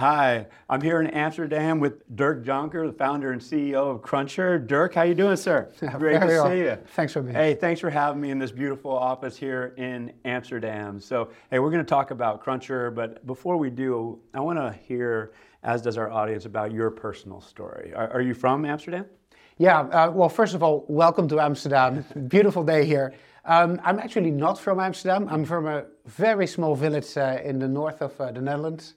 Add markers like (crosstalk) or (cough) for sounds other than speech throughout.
Hi, I'm here in Amsterdam with Dirk Jonker, the founder and CEO of Crunchr. Dirk, how you doing, sir? (laughs) Great to well. see you. Thanks for me. Hey, thanks for having me in this beautiful office here in Amsterdam. So, hey, we're going to talk about Crunchr, but before we do, I want to hear, as does our audience, about your personal story. Are, are you from Amsterdam? Yeah, uh, well, first of all, welcome to Amsterdam. (laughs) Beautiful day here. Um, I'm actually not from Amsterdam. I'm from a very small village uh, in the north of uh, the Netherlands.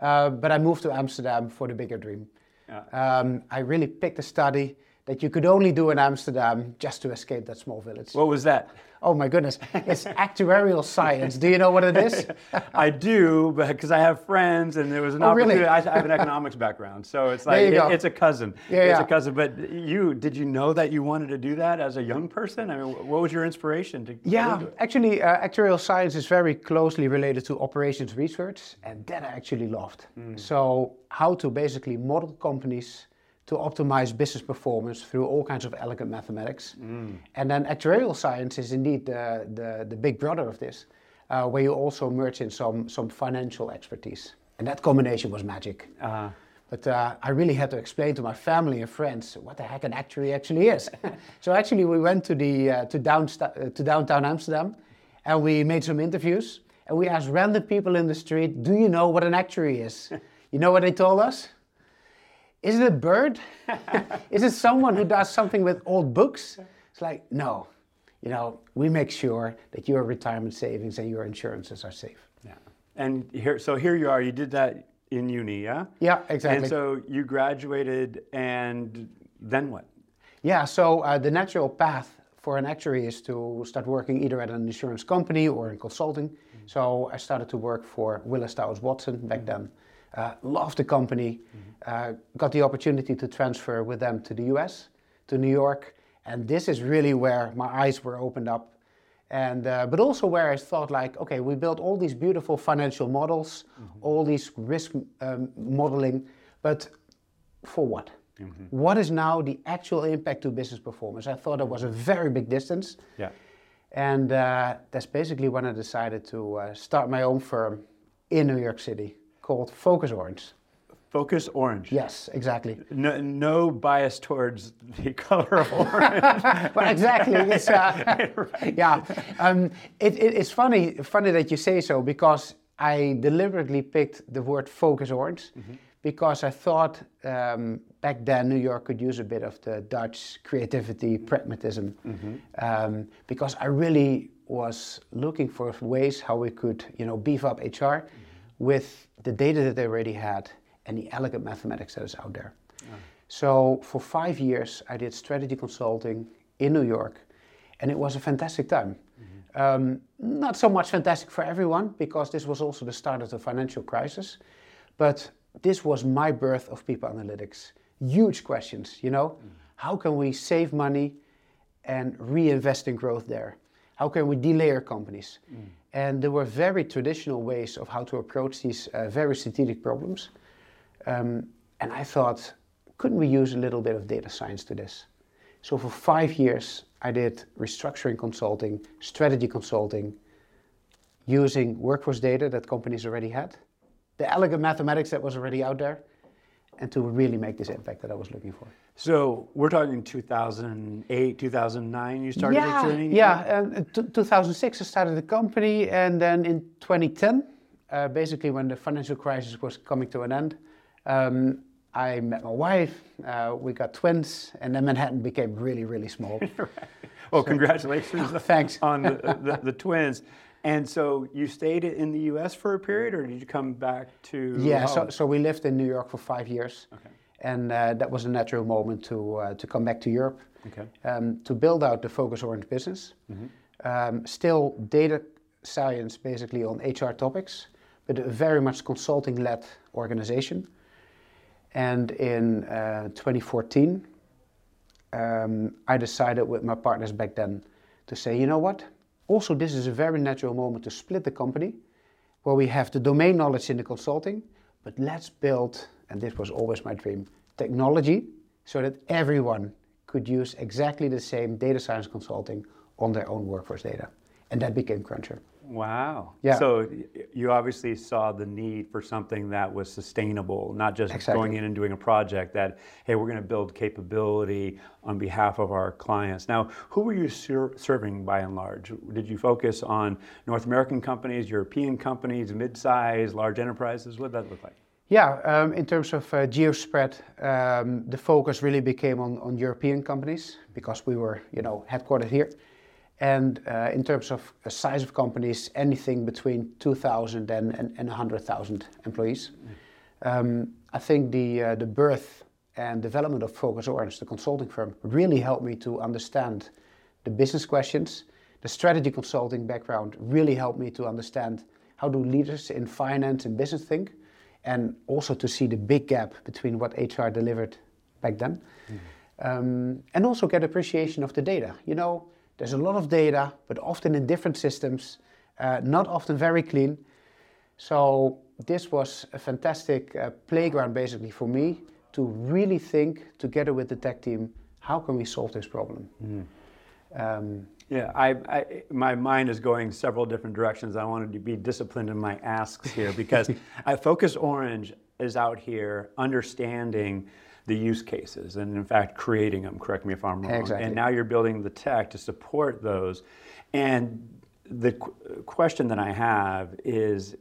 Uh, but I moved to Amsterdam for the bigger dream. Yeah. Um, I really picked a study that you could only do in Amsterdam just to escape that small village. What was that? Oh my goodness, it's actuarial science. Do you know what it is? (laughs) I do, because I have friends, and there was an oh, opportunity. Really? I have an economics background, so it's (laughs) like it, it's a cousin. Yeah, it's yeah. a cousin. But you, did you know that you wanted to do that as a young person? I mean, what was your inspiration to? Yeah, actually, uh, actuarial science is very closely related to operations research, and that I actually loved. Mm. So, how to basically model companies to optimize business performance through all kinds of elegant mathematics. Mm. And then actuarial science is indeed the, the, the big brother of this, uh, where you also merge in some, some financial expertise. And that combination was magic. Uh-huh. But uh, I really had to explain to my family and friends what the heck an actuary actually is. (laughs) so actually, we went to, the, uh, to, downsta- uh, to downtown Amsterdam and we made some interviews. And we asked random people in the street, do you know what an actuary is? (laughs) you know what they told us? Is it a bird? (laughs) is it someone who does something with old books? It's like, no. You know, we make sure that your retirement savings and your insurances are safe. Yeah. And here, so here you are. You did that in uni, yeah? Yeah, exactly. And so you graduated, and then what? Yeah. So uh, the natural path for an actuary is to start working either at an insurance company or in consulting. Mm-hmm. So I started to work for Willis Towers Watson back mm-hmm. then. Uh, loved the company, mm-hmm. uh, got the opportunity to transfer with them to the US, to New York, and this is really where my eyes were opened up. And, uh, but also where I thought like, okay, we built all these beautiful financial models, mm-hmm. all these risk um, modeling, but for what? Mm-hmm. what is now the actual impact to business performance? I thought it was a very big distance. Yeah. And uh, that's basically when I decided to uh, start my own firm in New York City called Focus Orange. Focus Orange. Yes, exactly. No, no bias towards the (laughs) color of orange. (laughs) but exactly, it's, uh, (laughs) right. yeah. Um, it, it, it's funny, funny that you say so because I deliberately picked the word Focus Orange mm-hmm. because I thought um, back then New York could use a bit of the Dutch creativity, pragmatism, mm-hmm. um, because I really was looking for ways how we could, you know, beef up HR. Mm-hmm with the data that they already had and the elegant mathematics that is out there. Yeah. So for five years, I did strategy consulting in New York, and it was a fantastic time. Mm-hmm. Um, not so much fantastic for everyone because this was also the start of the financial crisis, but this was my birth of people analytics. Huge questions, you know, mm-hmm. how can we save money and reinvest in growth there? How can we delayer companies? Mm. And there were very traditional ways of how to approach these uh, very strategic problems. Um, and I thought, couldn't we use a little bit of data science to this? So for five years, I did restructuring consulting, strategy consulting, using workforce data that companies already had, the elegant mathematics that was already out there, and to really make this impact that I was looking for. So we're talking 2008, 2009. You started yeah, the journey. Yeah, um, t- 2006 I started the company, and then in 2010, uh, basically when the financial crisis was coming to an end, um, I met my wife. Uh, we got twins, and then Manhattan became really, really small. (laughs) right. Well, so, congratulations! (laughs) thanks on the, (laughs) the, the twins. And so you stayed in the U.S. for a period, or did you come back to? Yeah, so, so we lived in New York for five years, okay. And uh, that was a natural moment to uh, to come back to Europe, okay. um, to build out the Focus Orange business. Mm-hmm. Um, still data science, basically on HR topics, but a very much consulting-led organization. And in uh, 2014, um, I decided with my partners back then to say, you know what? Also, this is a very natural moment to split the company where we have the domain knowledge in the consulting, but let's build, and this was always my dream, technology so that everyone could use exactly the same data science consulting on their own workforce data. And that became Crunchr. Wow. Yeah. So you obviously saw the need for something that was sustainable, not just exactly. going in and doing a project that, hey, we're going to build capability on behalf of our clients. Now, who were you ser- serving by and large? Did you focus on North American companies, European companies, mid-size, large enterprises? What did that look like? Yeah, um, in terms of uh, geo spread, um, the focus really became on, European companies because we were, you know, headquartered here. And uh, in terms of size of companies, anything between 2,000 and, and, and 100,000 employees. Um, I think the, uh, the birth and development of Focus Orange, the consulting firm, really helped me to understand the business questions. The strategy consulting background really helped me to understand how do leaders in finance and business think, and also to see the big gap between what HR delivered back then. Mm-hmm. Um, and also get appreciation of the data. You know, there's a lot of data, but often in different systems, uh, not often very clean. So this was a fantastic uh, playground basically for me to really think together with the tech team, how can we solve this problem? Mm. Um, yeah, I, I, my mind is going several different directions. I wanted to be disciplined in my asks here (laughs) because I Focus Orange is out here understanding the use cases and in fact creating them correct me if i'm wrong exactly. and now you're building the tech to support those and the qu- question that i have is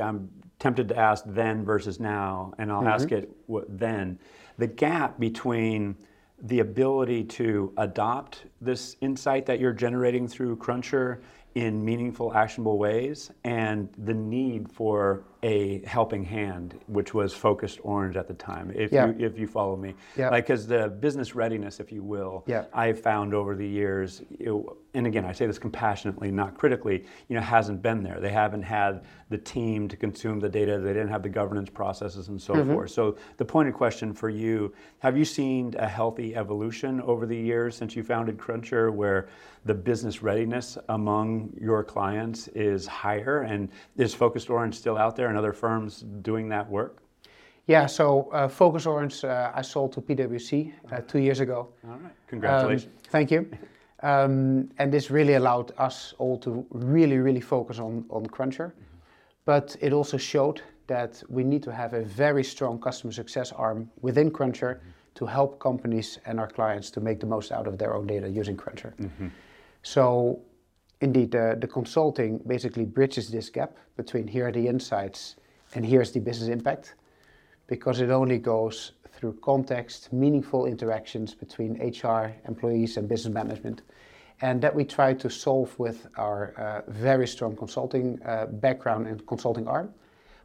i'm tempted to ask then versus now and i'll mm-hmm. ask it what, then the gap between the ability to adopt this insight that you're generating through Crunchr in meaningful actionable ways and the need for a helping hand, which was focused orange at the time. If yeah. you if you follow me, yeah. like because the business readiness, if you will, yeah. I've found over the years, it, and again I say this compassionately, not critically, you know, hasn't been there. They haven't had the team to consume the data. They didn't have the governance processes and so mm-hmm. forth. So the pointed question for you: Have you seen a healthy evolution over the years since you founded Crunchr, where the business readiness among your clients is higher, and is Focused Orange still out there? And other firms doing that work? Yeah, so uh, Focus Orange, uh, I sold to PwC uh, two years ago. All right, congratulations. Um, thank you. Um, and this really allowed us all to really, really focus on, on Crunchr. Mm-hmm. But it also showed that we need to have a very strong customer success arm within Crunchr mm-hmm. to help companies and our clients to make the most out of their own data using Crunchr. Mm-hmm. So indeed, the, the consulting basically bridges this gap between here are the insights and here's the business impact because it only goes through context, meaningful interactions between HR, employees, and business management. And that we try to solve with our uh, very strong consulting uh, background and consulting arm,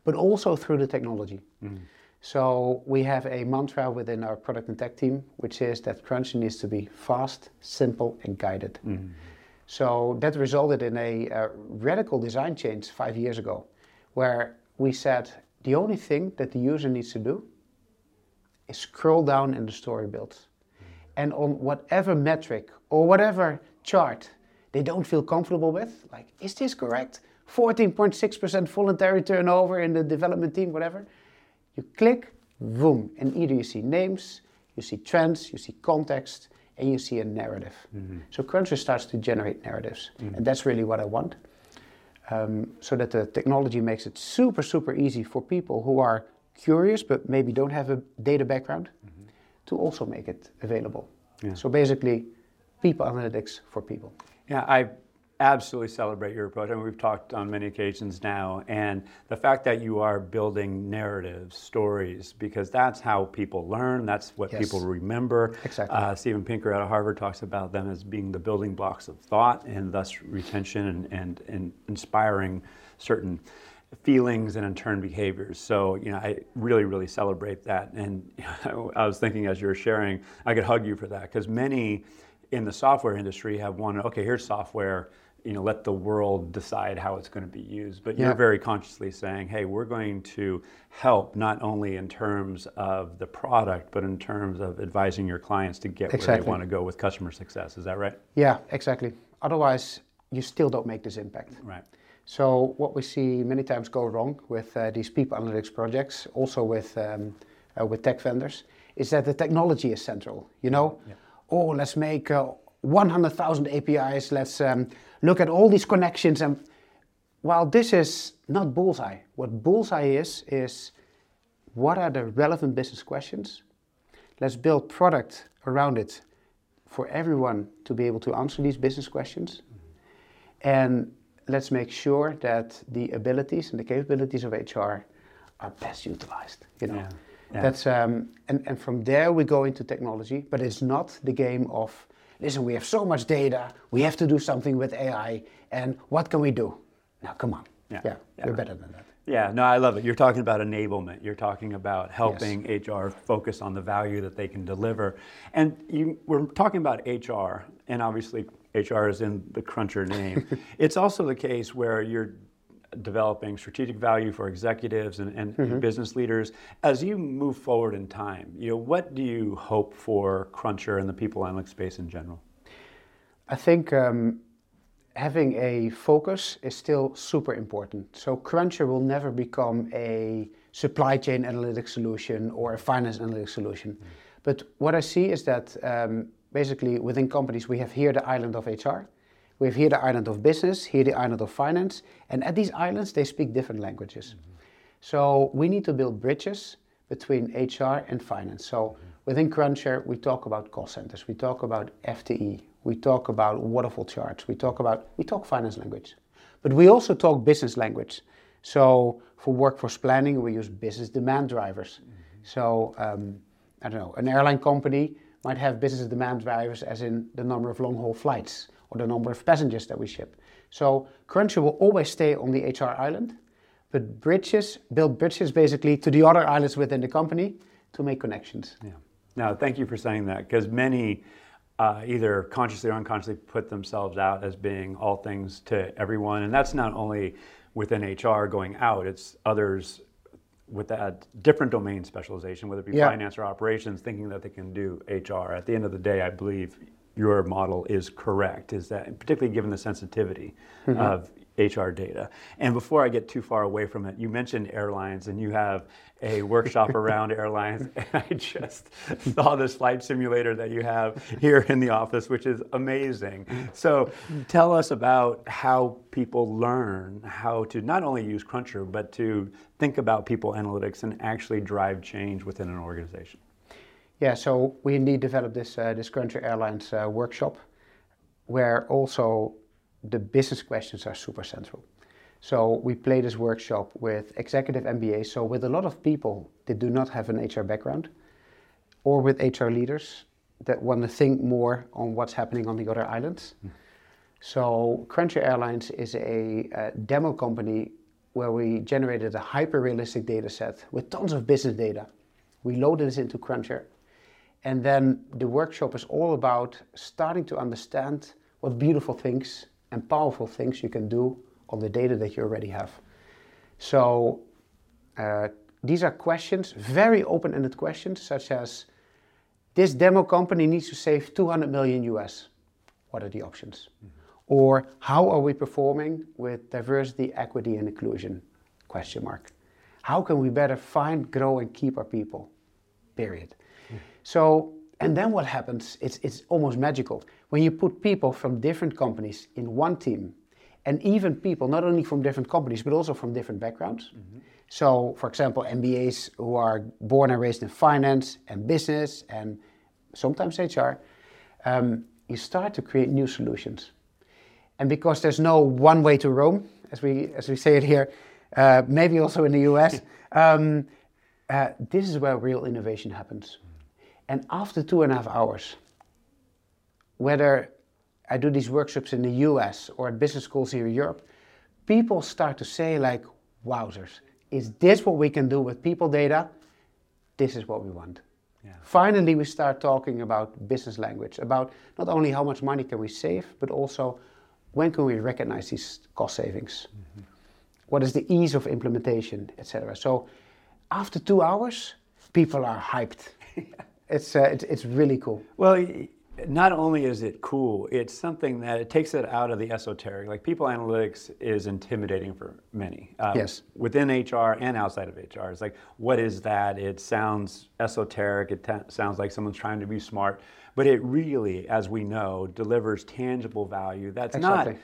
but also through the technology. Mm. So we have a mantra within our product and tech team, which is that Crunch needs to be fast, simple, and guided. Mm. So that resulted in a, a, radical design change five years ago, where we said the only thing that the user needs to do is scroll down in the story builds. And on whatever metric or whatever chart they don't feel comfortable with, like, is this correct? 14.6% voluntary turnover in the development team, whatever. You click, boom, and either you see names, you see trends, you see context, and you see a narrative. Mm-hmm. So Crunchr starts to generate narratives, mm-hmm. and that's really what I want. Um, so that the technology makes it super, super easy for people who are curious but maybe don't have a data background mm-hmm. to also make it available. Yeah. So basically, people analytics for people. Yeah, I absolutely celebrate your approach. I mean, we've talked on many occasions now, and the fact that you are building narratives, stories, because that's how people learn. That's what yes. people remember. Exactly. Uh, Steven Pinker out of Harvard talks about them as being the building blocks of thought, and thus retention and, and, and inspiring certain feelings and in turn behaviors. So, you know, I really, really celebrate that. And (laughs) I was thinking as you were sharing, I could hug you for that because many in the software industry have wanted, okay, here's software you know, let the world decide how it's going to be used. But yeah. you're very consciously saying, hey, we're going to help not only in terms of the product, but in terms of advising your clients to get exactly. where they want to go with customer success. Is that right? Yeah, exactly. Otherwise, you still don't make this impact. Right. So what we see many times go wrong with uh, these people analytics projects, also with um, uh, with tech vendors, is that the technology is central. You know, yeah. oh, let's make uh, 100,000 APIs. Let's um, look at all these connections. And while this is not bullseye, what bullseye is, is what are the relevant business questions? Let's build product around it for everyone to be able to answer these business questions. And let's make sure that the abilities and the capabilities of HR are best utilized. You know, yeah. Yeah. that's um, and and from there we go into technology, but it's not the game of listen. We have so much data, we have to do something with AI, and what can we do? Now, come on, yeah, yeah, yeah. we're better than that. Yeah, no, I love it. You're talking about enablement. You're talking about helping yes. HR focus on the value that they can deliver. And you, we're talking about HR, and obviously HR is in the Crunchr name. (laughs) it's also the case where you're developing strategic value for executives and, and mm-hmm. business leaders. As you move forward in time, you know, what do you hope for Crunchr and the people analytics space in general? I think um, having a focus is still super important. So Crunchr will never become a supply chain analytics solution or a finance analytics solution. Mm. But what I see is that um, basically within companies we have here the island of HR, we have here the island of business, here the island of finance, and at these islands they speak different languages. Mm-hmm. So we need to build bridges between HR and finance. So mm-hmm. within Crunchr we talk about call centers, we talk about FTE, we talk about waterfall charts, we talk about we talk finance language, but we also talk business language. So for workforce planning, we use business demand drivers. Mm-hmm. So um, I don't know, an airline company might have business demand drivers, as in the number of long-haul flights or the number of passengers that we ship. So Crunchr will always stay on the HR island, but bridges build bridges basically to the other islands within the company to make connections. Yeah. Now, thank you for saying that because many uh, either consciously or unconsciously put themselves out as being all things to everyone. And that's not only within HR going out, it's others with that different domain specialization, whether it be yeah. finance or operations, thinking that they can do HR. At the end of the day, I believe your model is correct, is that particularly given the sensitivity mm-hmm. of HR data. And before I get too far away from it, you mentioned airlines and you have a workshop (laughs) around airlines. (laughs) And I just saw this flight simulator that you have here in the office, which is amazing. So tell us about how people learn how to not only use Crunchr, but to think about people analytics and actually drive change within an organization. Yeah, so we indeed developed this, uh, this Crunchr Airlines uh, workshop where also the business questions are super central. So we play this workshop with executive MBAs, so with a lot of people that do not have an HR background, or with HR leaders that want to think more on what's happening on the other islands. Mm. So Crunchr Airlines is a, a, demo company where we generated a hyper-realistic data set with tons of business data. We loaded this into Crunchr. And then the workshop is all about starting to understand what beautiful things and powerful things you can do on the data that you already have. So uh, these are questions, very open-ended questions, such as this demo company needs to save 200 million US. What are the options? Mm-hmm. Or how are we performing with diversity, equity, and inclusion? Question mark. How can we better find, grow, and keep our people? Period. So, and then what happens? It's it's almost magical when you put people from different companies in one team and even people not only from different companies but also from different backgrounds. Mm-hmm. So, for example, MBAs who are born and raised in finance and business and sometimes HR, um, you start to create new solutions. And because there's no one way to Rome, as we as we say it here, uh, maybe also in the US, (laughs) um, uh, this is where real innovation happens. And after two and a half hours, whether I do these workshops in the US or at business schools here in Europe, people start to say like, wowzers, is this what we can do with people data? This is what we want. Yeah. Finally, we start talking about business language, about not only how much money can we save, but also when can we recognize these cost savings? Mm-hmm. What is the ease of implementation, etc. So after two hours, people are hyped. (laughs) it's, uh, it's, it's really cool. Well, not only is it cool, it's something that it takes it out of the esoteric. Like people analytics is intimidating for many. Um, yes. Within HR and outside of HR, it's like, what is that? It sounds esoteric. It t- sounds like someone's trying to be smart, but it really, as we know, delivers tangible value. That's exactly. not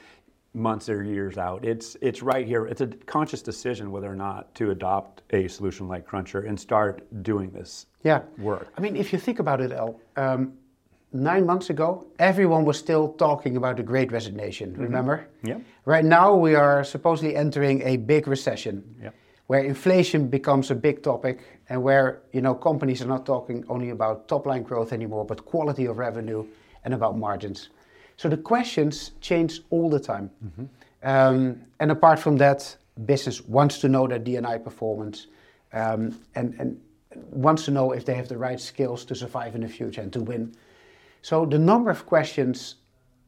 months or years out. It's it's right here. It's a conscious decision whether or not to adopt a solution like Crunchr and start doing this yeah. work. I mean, if you think about it, Al, um, nine months ago, everyone was still talking about the Great Resignation. Mm-hmm. Remember? Yeah. Right now, we are supposedly entering a big recession, Yeah. where inflation becomes a big topic, and where you know companies are not talking only about top line growth anymore, but quality of revenue and about margins. So the questions change all the time. Um, and apart from that, business wants to know their DNI performance um, and, and wants to know if they have the right skills to survive in the future and to win. So the number of questions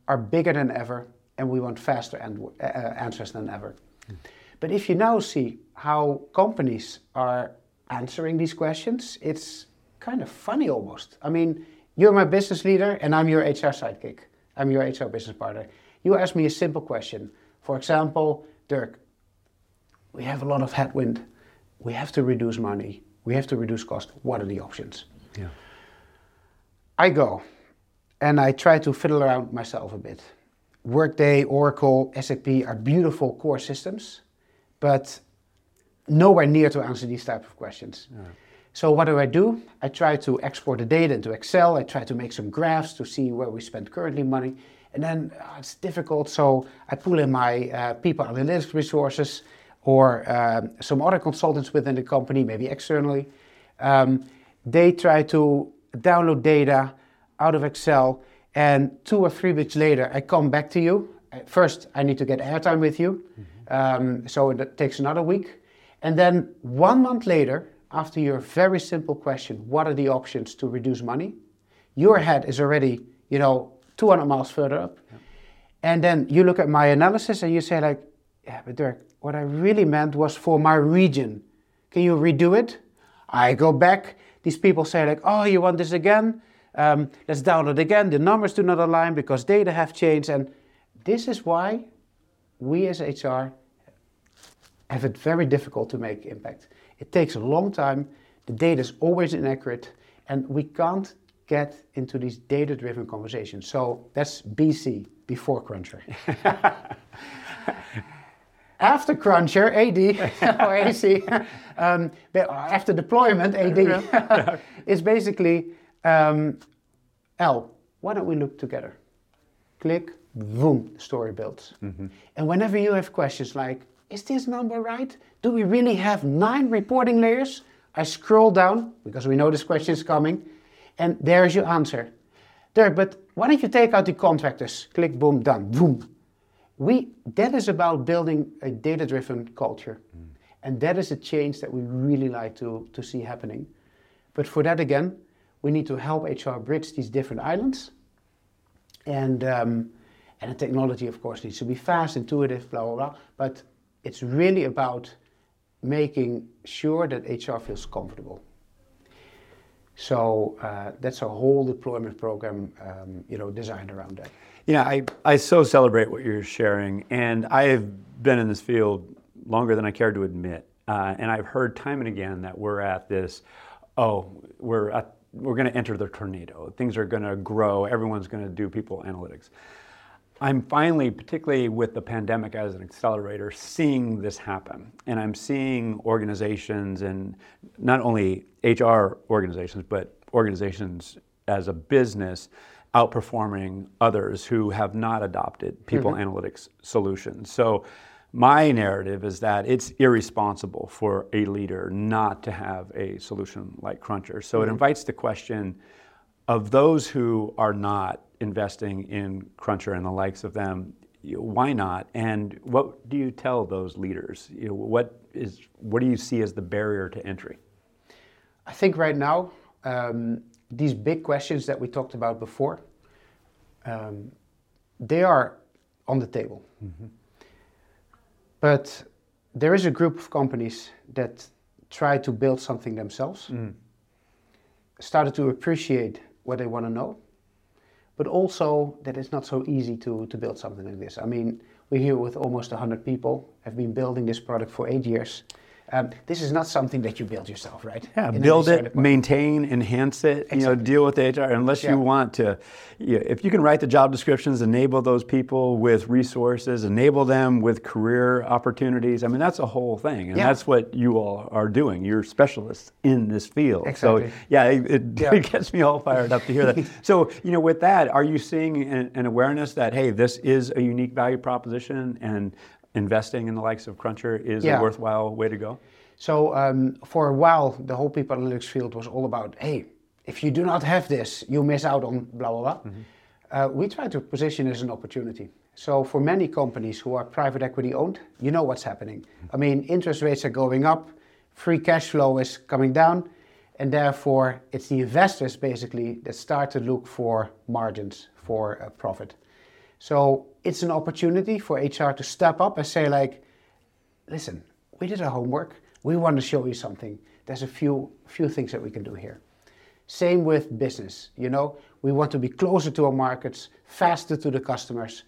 are bigger than ever, and we want faster an- uh, answers than ever. But if you now see how companies are answering these questions, it's kind of funny almost. I mean, you're my business leader, and I'm your HR sidekick. I'm your HR business partner. You ask me a simple question. For example, Dirk, we have a lot of headwind. We have to reduce money. We have to reduce cost. What are the options? Yeah. I go and I try to fiddle around myself a bit. Workday, Oracle, SAP are beautiful core systems, but nowhere near to answer these type of questions. So what do I do? I try to export the data into Excel. I try to make some graphs to see where we spend currently money. And then uh, it's difficult, so I pull in my uh, people analytics resources or um, some other consultants within the company, maybe externally. Um, they try to download data out of Excel, and two or three weeks later, I come back to you. Uh, First, I need to get airtime with you, um, so it takes another week. And then one month later, after your very simple question, what are the options to reduce money? Your head is already, you know, 200 miles further up. And then you look at my analysis and you say like, yeah, but Dirk, what I really meant was for my region. Can you redo it? I go back. These people say like, oh, you want this again? Um, let's download again. The numbers do not align because data have changed. And this is why we as HR have it very difficult to make impact. It takes a long time. The data is always inaccurate, and we can't get into these data-driven conversations. So that's BC, before Crunchr. (laughs) after Crunchr, AD (laughs) or AC, um, after deployment, AD, is (laughs) basically um, L. Why don't we look together? Click, boom, story builds. And whenever you have questions like, is this number right? Do we really have nine reporting layers? I scroll down because we know this question is coming, and there's your answer. There, but why don't you take out the contractors? Click, boom, done, boom. We that is about building a data-driven culture, and that is a change that we really like to to see happening. But for that again, we need to help HR bridge these different islands, and um, and the technology, of course, needs to be fast, intuitive, blah blah blah. But it's really about making sure that HR feels comfortable. So uh, that's a whole deployment program, um, you know, designed around that. Yeah, I, I so celebrate what you're sharing. And I have been in this field longer than I care to admit. Uh, and I've heard time and again that we're at this, oh, we're, at, we're going to enter the tornado. Things are going to grow. Everyone's going to do people analytics. I'm finally, particularly with the pandemic as an accelerator, seeing this happen. And I'm seeing organizations and not only HR organizations, but organizations as a business outperforming others who have not adopted people mm-hmm. analytics solutions. So my narrative is that it's irresponsible for a leader not to have a solution like Crunchr. So it mm-hmm. invites the question of those who are not investing in Crunchr and the likes of them. Why not? And what do you tell those leaders? You know, what is what do you see as the barrier to entry? I think right now, um, these big questions that we talked about before, um, they are on the table. But there is a group of companies that try to build something themselves, started to appreciate what they want to know, but also that it's not so easy to, to build something like this. I mean, we're here with almost 100 people, have been building this product for eight years. Um, this is not something that you build yourself, right? Yeah, In build it, maintain, enhance it. You know, deal with the HR. Unless Yeah. you want to, you if you can write the job descriptions, enable those people with resources, enable them with career opportunities. I mean, that's a whole thing, and Yeah. that's what you all are doing. You're specialists in this field. Exactly. So yeah, it, it, Yeah. (laughs) it gets me all fired up to hear that. (laughs) so you know, with that, are you seeing an, an awareness that hey, this is a unique value proposition, and investing in the likes of Crunchr is Yeah. a worthwhile way to go? So um, for a while, the whole people analytics field was all about, hey, if you do not have this, you miss out on blah blah blah. Uh, we try to position as an opportunity. So for many companies who are private equity owned, you know what's happening. I mean, interest rates are going up, free cash flow is coming down, and therefore it's the investors basically that start to look for margins for uh, profit. So it's an opportunity for HR to step up and say like, listen, we did our homework. We want to show you something. There's a few few things that we can do here. Same with business. You know, we want to be closer to our markets, faster to the customers.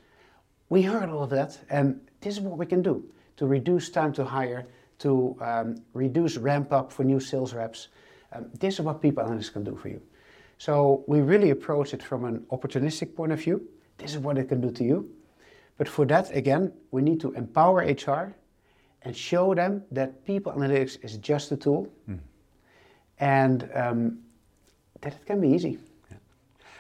We heard all of that, and this is what we can do to reduce time to hire, to um, reduce ramp up for new sales reps. Um, this is what people analytics can do for you. So we really approach it from an opportunistic point of view. This is what it can do to you. But for that, again, we need to empower HR and show them that people analytics is just a tool and um, that it can be easy.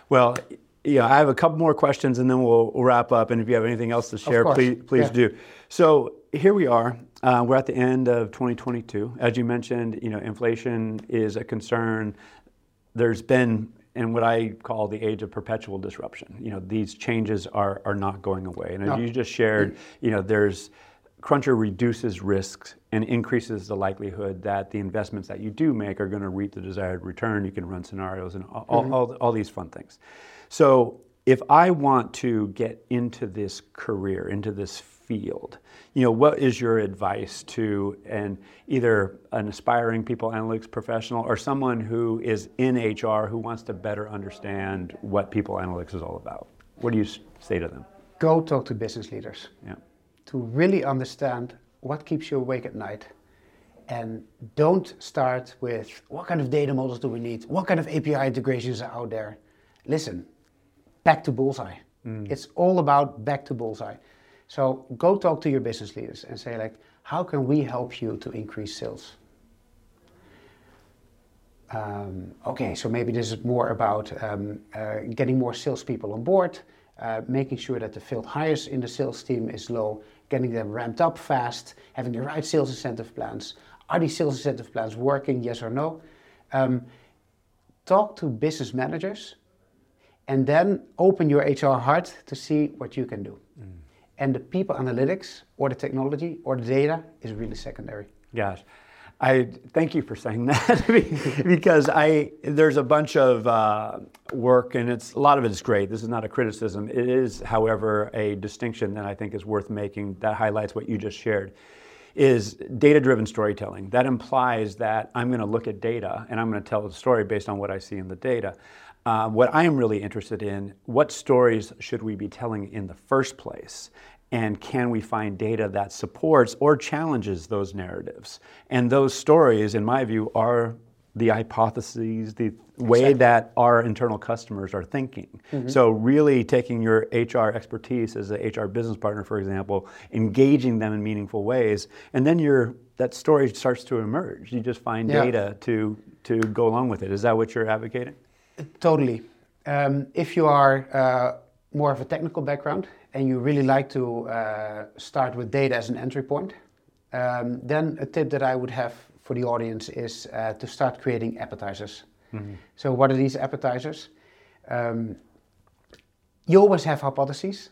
Well, yeah, I have a couple more questions and then we'll, we'll wrap up. And if you have anything else to share, please, please yeah. do. So here we are. Uh, we're at the end of 2022. As you mentioned, you know, inflation is a concern. There's been in what I call the age of perpetual disruption. You know, these changes are, are not going away. And as No. you just shared, mm-hmm. you know, there's Crunchr reduces risks and increases the likelihood that the investments that you do make are going to reap the desired return. You can run scenarios and all, all, mm-hmm. all, all these fun things. So if I want to get into this career, into this field, you know, what is your advice to an either an aspiring people analytics professional or someone who is in HR who wants to better understand what people analytics is all about? What do you say to them? Go talk to business leaders Yeah. to really understand what keeps you awake at night. And don't start with what kind of data models do we need? What kind of API integrations are out there? Listen, back to bullseye. Mm. It's all about back to bullseye. So go talk to your business leaders and say like, how can we help you to increase sales? Um, okay, so maybe this is more about um, uh, getting more salespeople on board, uh, making sure that the field hires in the sales team is low, getting them ramped up fast, having the right sales incentive plans. Are these sales incentive plans working? Yes or no? Um, talk to business managers and then open your HR heart to see what you can do. And the people analytics or the technology or the data is really secondary. Gosh, I thank you for saying (laughs) that because I there's a bunch of uh, work and it's a lot of it is great. This is not a criticism. It is, however, a distinction that I think is worth making that highlights what you just shared. Is data-driven storytelling. That implies that I'm going to look at data and I'm going to tell a story based on what I see in the data. Uh, what I am really interested in, what stories should we be telling in the first place? And can we find data that supports or challenges those narratives? And those stories, in my view, are the hypotheses, the way Exactly. that our internal customers are thinking. So, really taking your HR expertise as a HR business partner, for example, engaging them in meaningful ways, and then your that story starts to emerge. You just find Yeah. data to to go along with it. Is that what you're advocating? Totally. Um, if you are uh, more of a technical background and you really like to uh, start with data as an entry point, um, then a tip that I would have for the audience is uh, to start creating appetizers. So, what are these appetizers? Um, you always have hypotheses,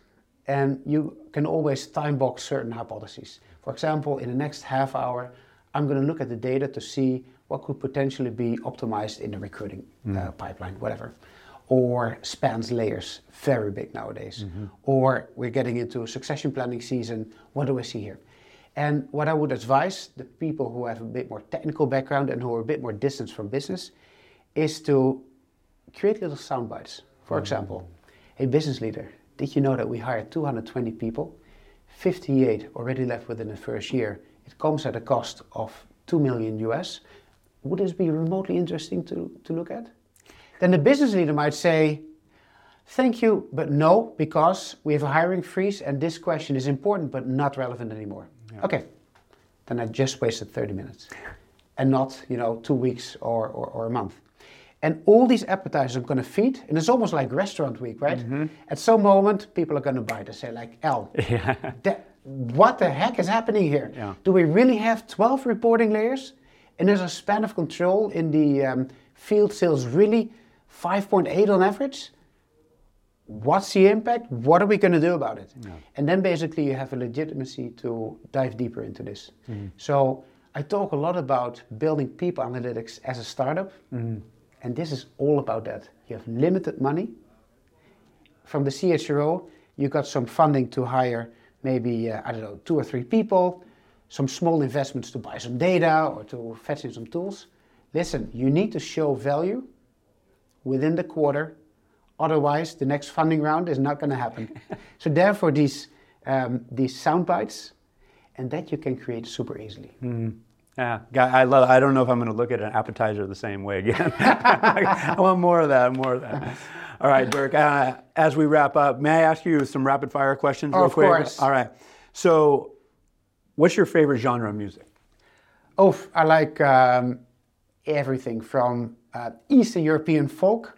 and you can always time box certain hypotheses. For example, in the next half hour, I'm going to look at the data to see what could potentially be optimized in the recruiting mm. uh, pipeline, whatever. Or spans layers, very big nowadays. Mm-hmm. Or we're getting into succession planning season. What do I see here? And what I would advise the people who have a bit more technical background and who are a bit more distant from business is to create little sound bites. For mm-hmm. example, a business leader, did you know that we hired 220 people? 58 already left within the first year. It comes at a cost of 2 million US. Would this be remotely interesting to, to look at? Then the business leader might say, Thank you, but no, because we have a hiring freeze and this question is important but not relevant anymore. Yeah. Okay, then I just wasted 30 minutes and not, you know, two weeks or, or, or a month. And all these appetizers I'm going to feed, and it's almost like restaurant week, right? Mm-hmm. At some moment, people are going to buy. They say, like, L, (laughs) Yeah. that, what the heck is happening here? Yeah. Do we really have 12 reporting layers? And is a span of control in the um, field sales really 5.8 on average? What's the impact? What are we going to do about it? Yeah. And then basically you have a legitimacy to dive deeper into this. So I talk a lot about building people analytics as a startup, and this is all about that. You have limited money. From the CHRO, you got some funding to hire maybe, uh, I don't know, two or three people, some small investments to buy some data or to fetch in some tools. Listen, you need to show value within the quarter. Otherwise, the next funding round is not going to happen. (laughs) so therefore, these um, these sound bites, and that you can create super easily. Yeah, Guy, I love. I don't know if I'm going to look at an appetizer the same way again. (laughs) I want more of that. More of that. All right, Burke. Uh, as we wrap up, may I ask you some rapid fire questions? Oh, real of quick? course. All right. So, what's your favorite genre of music? Oh, I like um, everything from uh, Eastern European folk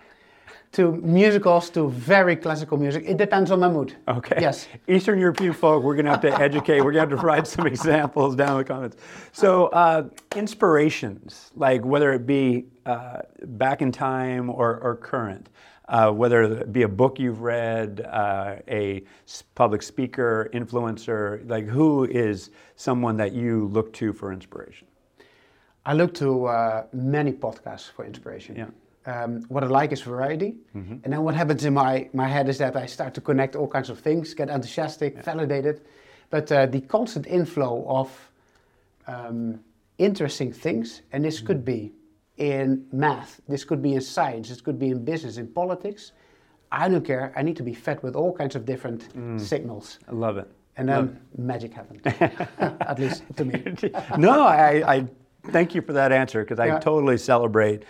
to musicals to very classical music. It depends on my mood. Okay. Yes. Eastern European folk. We're going to have to educate. We're going to have to provide some (laughs) examples down in the comments. So, uh, inspirations, like whether it be uh, back in time or, or current, uh, whether it be a book you've read, uh, a public speaker, influencer, like who is someone that you look to for inspiration? I look to uh, many podcasts for inspiration. Yeah. Um, what I like is variety. And then what happens in my, my head is that I start to connect all kinds of things, get enthusiastic, validated. But uh, the constant inflow of um, interesting things, and this could be in math, this could be in science, this could be in business, in politics. I don't care. I need to be fed with all kinds of different mm. signals. I love it. And then magic happens, (laughs) at least to me. (laughs) no, I, I thank you for that answer because I Yeah. totally celebrate,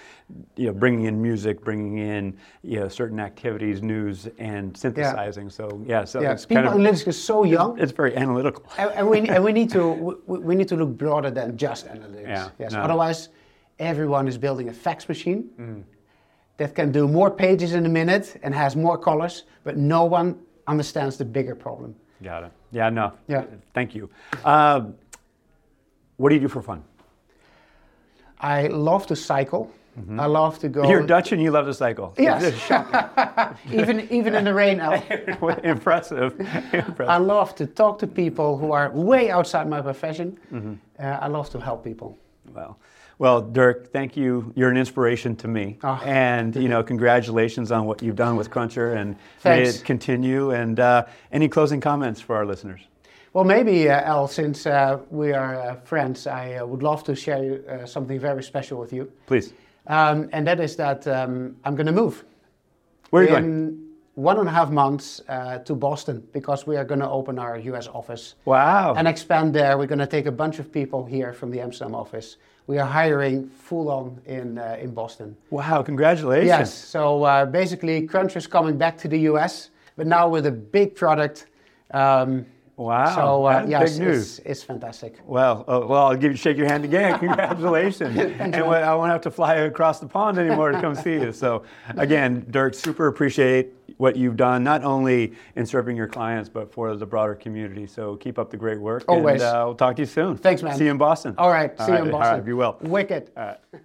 you know, bringing in music, bringing in you know certain activities, news, and synthesizing. So yeah, so Yeah, it's people kind of analytics is so young. it's very analytical. and, and we, and we need to we, we need to look broader than just analytics. Yeah, yes. no. Otherwise, everyone is building a fax machine Mm. that can do more pages in a minute and has more colors, but no one understands the bigger problem. Got it. Yeah, no. Yeah. Thank you. Uh, what do you do for fun? I love to cycle. I love to go. Mm-hmm. You're Dutch and you love to cycle. Yes. (laughs) Even even in the rain. (laughs) Impressive. Impressive. I love to talk to people who are way outside my profession. Mm-hmm. Uh, I love to help people. Well, well, Dirk, thank you. You're an inspiration to me, Oh. and you know, congratulations on what you've done with Crunchr, and may it continue. And uh, any closing comments for our listeners? Well, maybe, uh, Al, since uh, we are uh, friends, I uh, would love to share uh, something very special with you. Please. Um, and that is that um, I'm going to move Where are you in going? one and a half months uh, to Boston because we are going to open our US office Wow. and expand there. We're going to take a bunch of people here from the Amsterdam office. We are hiring full on in, uh, in Boston. wow. Congratulations. Yes, so uh, basically, Crunchr is coming back to the US, but now with a big product. Um, Wow. so uh, yes, big news. It's, fantastic. Well, uh, well, I'll give you shake your hand again. (laughs) Congratulations. (laughs) and I won't have to fly across the pond anymore to come see you. So, again, Dirk, super appreciate what you've done, not only in serving your clients, but for the broader community. So keep up the great work. Always. And uh, we'll talk to you soon. Thanks, man. See you in Boston. All right, see you in (laughs) Boston. right, be well. Wicked. All right.